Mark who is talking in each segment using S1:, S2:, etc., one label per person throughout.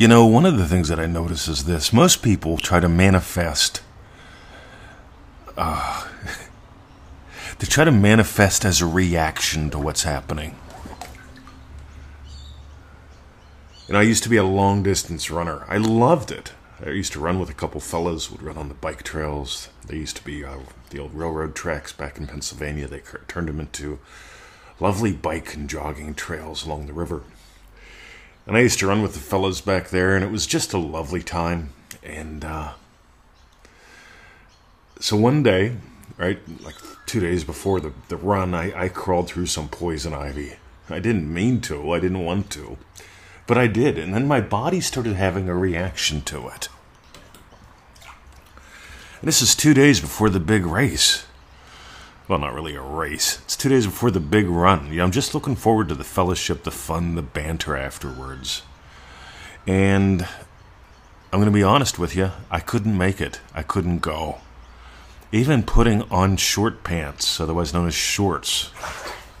S1: You know, one of the things that I notice is this most people try to manifest. Uh, they try to manifest as a reaction to what's happening. And I used to be a long distance runner. I loved it. I used to run with a couple fellas, would run on the bike trails. They used to be uh, the old railroad tracks back in Pennsylvania. They turned them into lovely bike and jogging trails along the river. And I used to run with the fellows back there, and it was just a lovely time. And uh, so one day, right, like two days before the, the run, I, I crawled through some poison ivy. I didn't mean to, I didn't want to, but I did. And then my body started having a reaction to it. And this is two days before the big race well, not really a race. It's two days before the big run. Yeah, I'm just looking forward to the fellowship, the fun, the banter afterwards. And I'm going to be honest with you, I couldn't make it. I couldn't go. Even putting on short pants, otherwise known as shorts,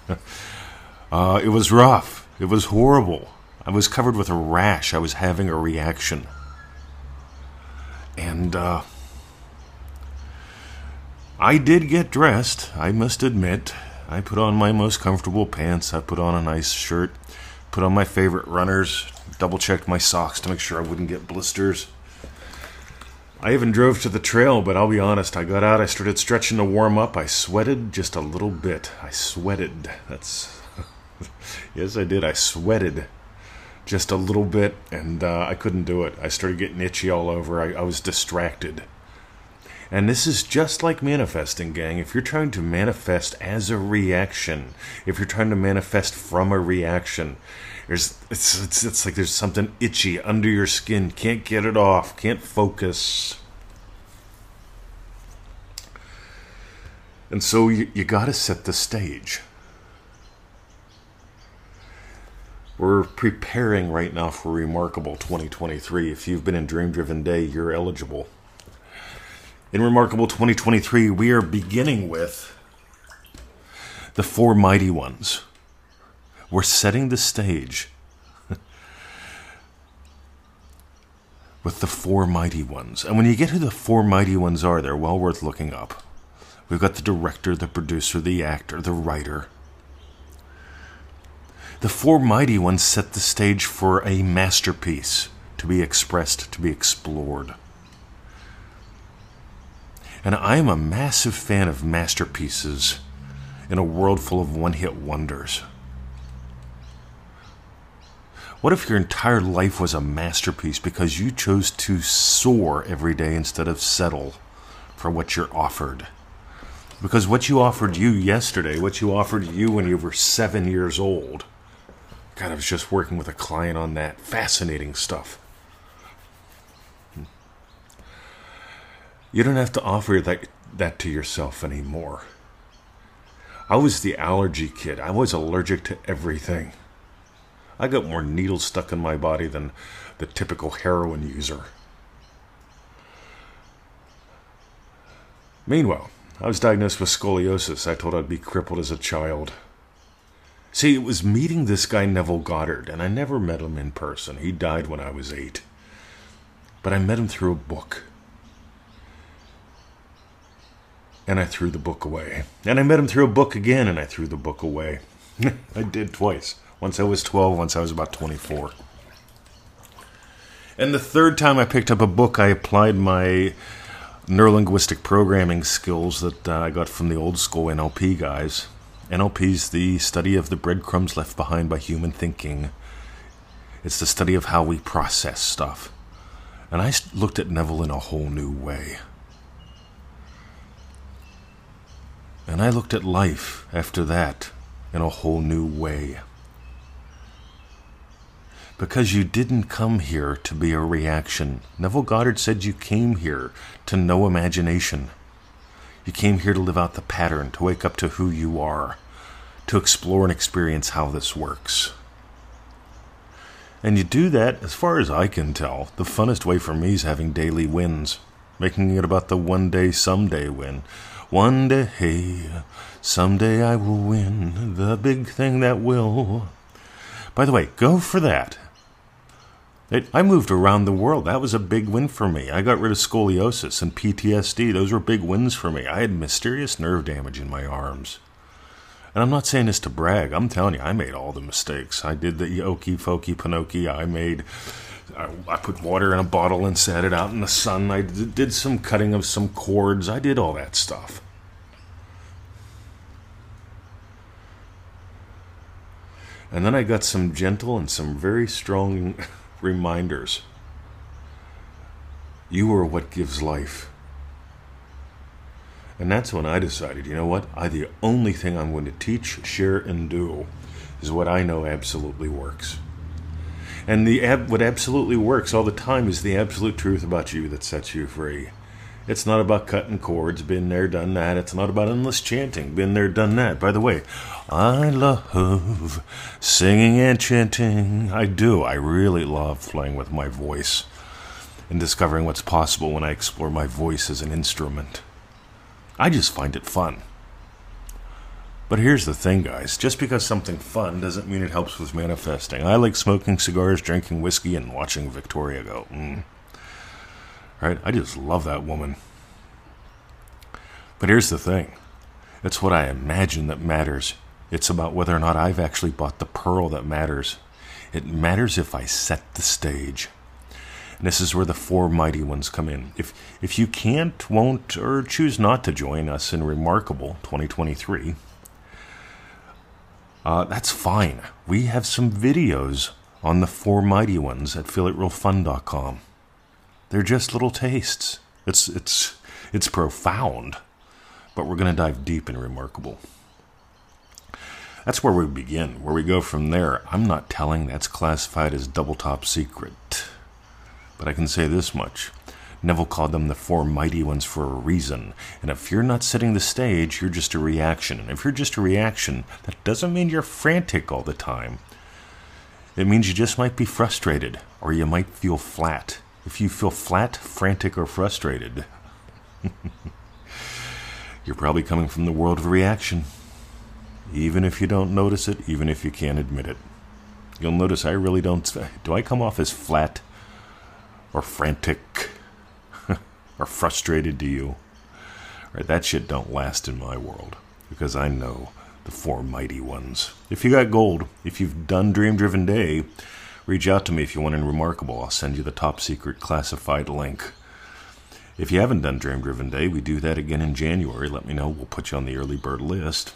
S1: uh, it was rough. It was horrible. I was covered with a rash. I was having a reaction. And, uh, I did get dressed, I must admit. I put on my most comfortable pants, I put on a nice shirt, put on my favorite runners, double checked my socks to make sure I wouldn't get blisters. I even drove to the trail, but I'll be honest, I got out, I started stretching to warm up. I sweated just a little bit. I sweated. That's. yes, I did. I sweated just a little bit, and uh, I couldn't do it. I started getting itchy all over. I, I was distracted. And this is just like manifesting, gang. If you're trying to manifest as a reaction, if you're trying to manifest from a reaction, there's it's it's, it's like there's something itchy under your skin. Can't get it off. Can't focus. And so you, you got to set the stage. We're preparing right now for Remarkable 2023. If you've been in Dream Driven Day, you're eligible. In Remarkable 2023, we are beginning with the four mighty ones. We're setting the stage with the four mighty ones. And when you get who the four mighty ones are, they're well worth looking up. We've got the director, the producer, the actor, the writer. The four mighty ones set the stage for a masterpiece to be expressed, to be explored. And I am a massive fan of masterpieces in a world full of one hit wonders. What if your entire life was a masterpiece because you chose to soar every day instead of settle for what you're offered? Because what you offered you yesterday, what you offered you when you were seven years old, God, I was just working with a client on that. Fascinating stuff. You don't have to offer that, that to yourself anymore. I was the allergy kid. I was allergic to everything. I got more needles stuck in my body than the typical heroin user. Meanwhile, I was diagnosed with scoliosis. I told I'd be crippled as a child. See, it was meeting this guy Neville Goddard, and I never met him in person. He died when I was eight. But I met him through a book and I threw the book away. And I met him through a book again, and I threw the book away. I did twice. Once I was 12, once I was about 24. And the third time I picked up a book, I applied my neurolinguistic programming skills that uh, I got from the old school NLP guys. NLP is the study of the breadcrumbs left behind by human thinking. It's the study of how we process stuff. And I looked at Neville in a whole new way. And I looked at life after that in a whole new way. Because you didn't come here to be a reaction. Neville Goddard said you came here to know imagination. You came here to live out the pattern, to wake up to who you are, to explore and experience how this works. And you do that, as far as I can tell, the funnest way for me is having daily wins, making it about the one day, someday win, one day, someday I will win the big thing that will. By the way, go for that. It, I moved around the world. That was a big win for me. I got rid of scoliosis and PTSD. Those were big wins for me. I had mysterious nerve damage in my arms. And I'm not saying this to brag. I'm telling you, I made all the mistakes. I did the okey fokey pinocchio. I made, I, I, put water in a bottle and set it out in the sun. I did some cutting of some cords. I did all that stuff. And then I got some gentle and some very strong reminders. You are what gives life. And that's when I decided, you know what? I the only thing I'm going to teach, share, and do is what I know absolutely works. And the ab- what absolutely works all the time is the absolute truth about you that sets you free. It's not about cutting cords, been there, done that. It's not about endless chanting, been there, done that. By the way, I love singing and chanting. I do. I really love playing with my voice and discovering what's possible when I explore my voice as an instrument. I just find it fun. But here's the thing, guys. Just because something fun doesn't mean it helps with manifesting. I like smoking cigars, drinking whiskey, and watching Victoria go. Mm. Right? I just love that woman. But here's the thing it's what I imagine that matters. It's about whether or not I've actually bought the pearl that matters. It matters if I set the stage. And this is where the four mighty ones come in. If if you can't, won't, or choose not to join us in Remarkable 2023, uh, that's fine. We have some videos on the four mighty ones at feelitrealfun.com. They're just little tastes. It's it's it's profound, but we're going to dive deep and Remarkable. That's where we begin. Where we go from there, I'm not telling that's classified as double top secret. But I can say this much Neville called them the four mighty ones for a reason. And if you're not setting the stage, you're just a reaction. And if you're just a reaction, that doesn't mean you're frantic all the time. It means you just might be frustrated, or you might feel flat. If you feel flat, frantic, or frustrated, you're probably coming from the world of reaction. Even if you don't notice it, even if you can't admit it. You'll notice I really don't. Do I come off as flat? or frantic or frustrated to you. Right, that shit don't last in my world because I know the four mighty ones. If you got gold, if you've done Dream Driven Day, reach out to me if you want in Remarkable. I'll send you the top secret classified link. If you haven't done Dream Driven Day, we do that again in January. Let me know. We'll put you on the early bird list.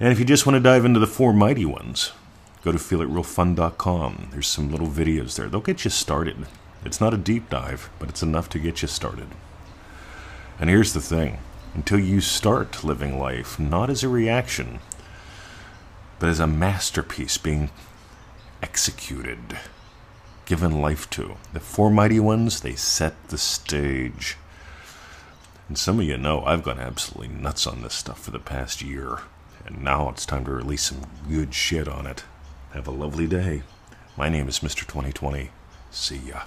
S1: And if you just want to dive into the four mighty ones, go to feelitrealfun.com. There's some little videos there. They'll get you started. It's not a deep dive, but it's enough to get you started. And here's the thing until you start living life not as a reaction, but as a masterpiece being executed, given life to. The four mighty ones, they set the stage. And some of you know I've gone absolutely nuts on this stuff for the past year. And now it's time to release some good shit on it. Have a lovely day. My name is Mr. 2020. See ya.